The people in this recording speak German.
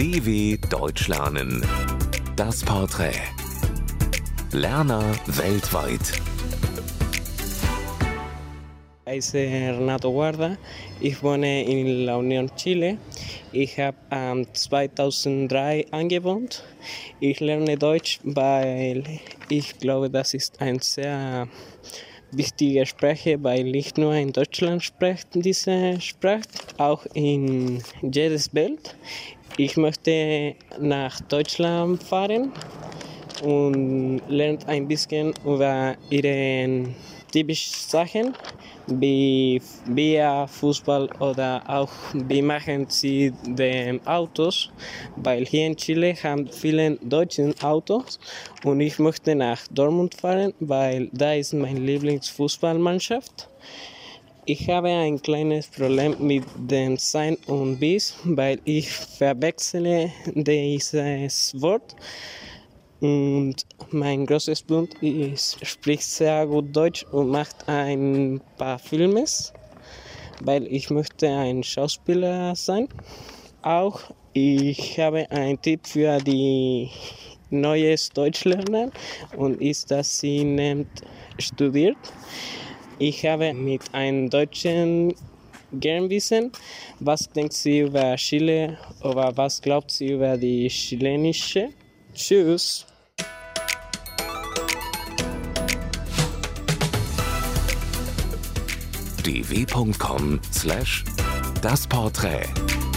DW Deutsch lernen. Das Porträt. Lerner weltweit. Ich heiße Renato Guarda, ich wohne in La Union, Chile. Ich habe ähm, 2003 angewohnt. Ich lerne Deutsch, weil ich glaube, das ist eine sehr wichtige Sprache, weil nicht nur in Deutschland spricht diese Sprache, auch in jedes Welt. Ich möchte nach Deutschland fahren und lernt ein bisschen über ihre typischen Sachen wie Bier, Fußball oder auch wie machen sie die Autos, weil hier in Chile haben viele deutsche Autos und ich möchte nach Dortmund fahren, weil da ist meine Lieblingsfußballmannschaft. Ich habe ein kleines Problem mit dem Sein und Bis, weil ich verwechsle dieses Wort. Und mein großes Bund ist, spricht sehr gut Deutsch und macht ein paar Filme, weil ich möchte ein Schauspieler sein. Auch ich habe einen Tipp für die neues Deutsch lernen und ist, dass sie nimmt studiert. Ich habe mit einem Deutschen gern wissen, was denkt sie über Chile oder was glaubt sie über die chilenische. Tschüss. dw.com/das Porträt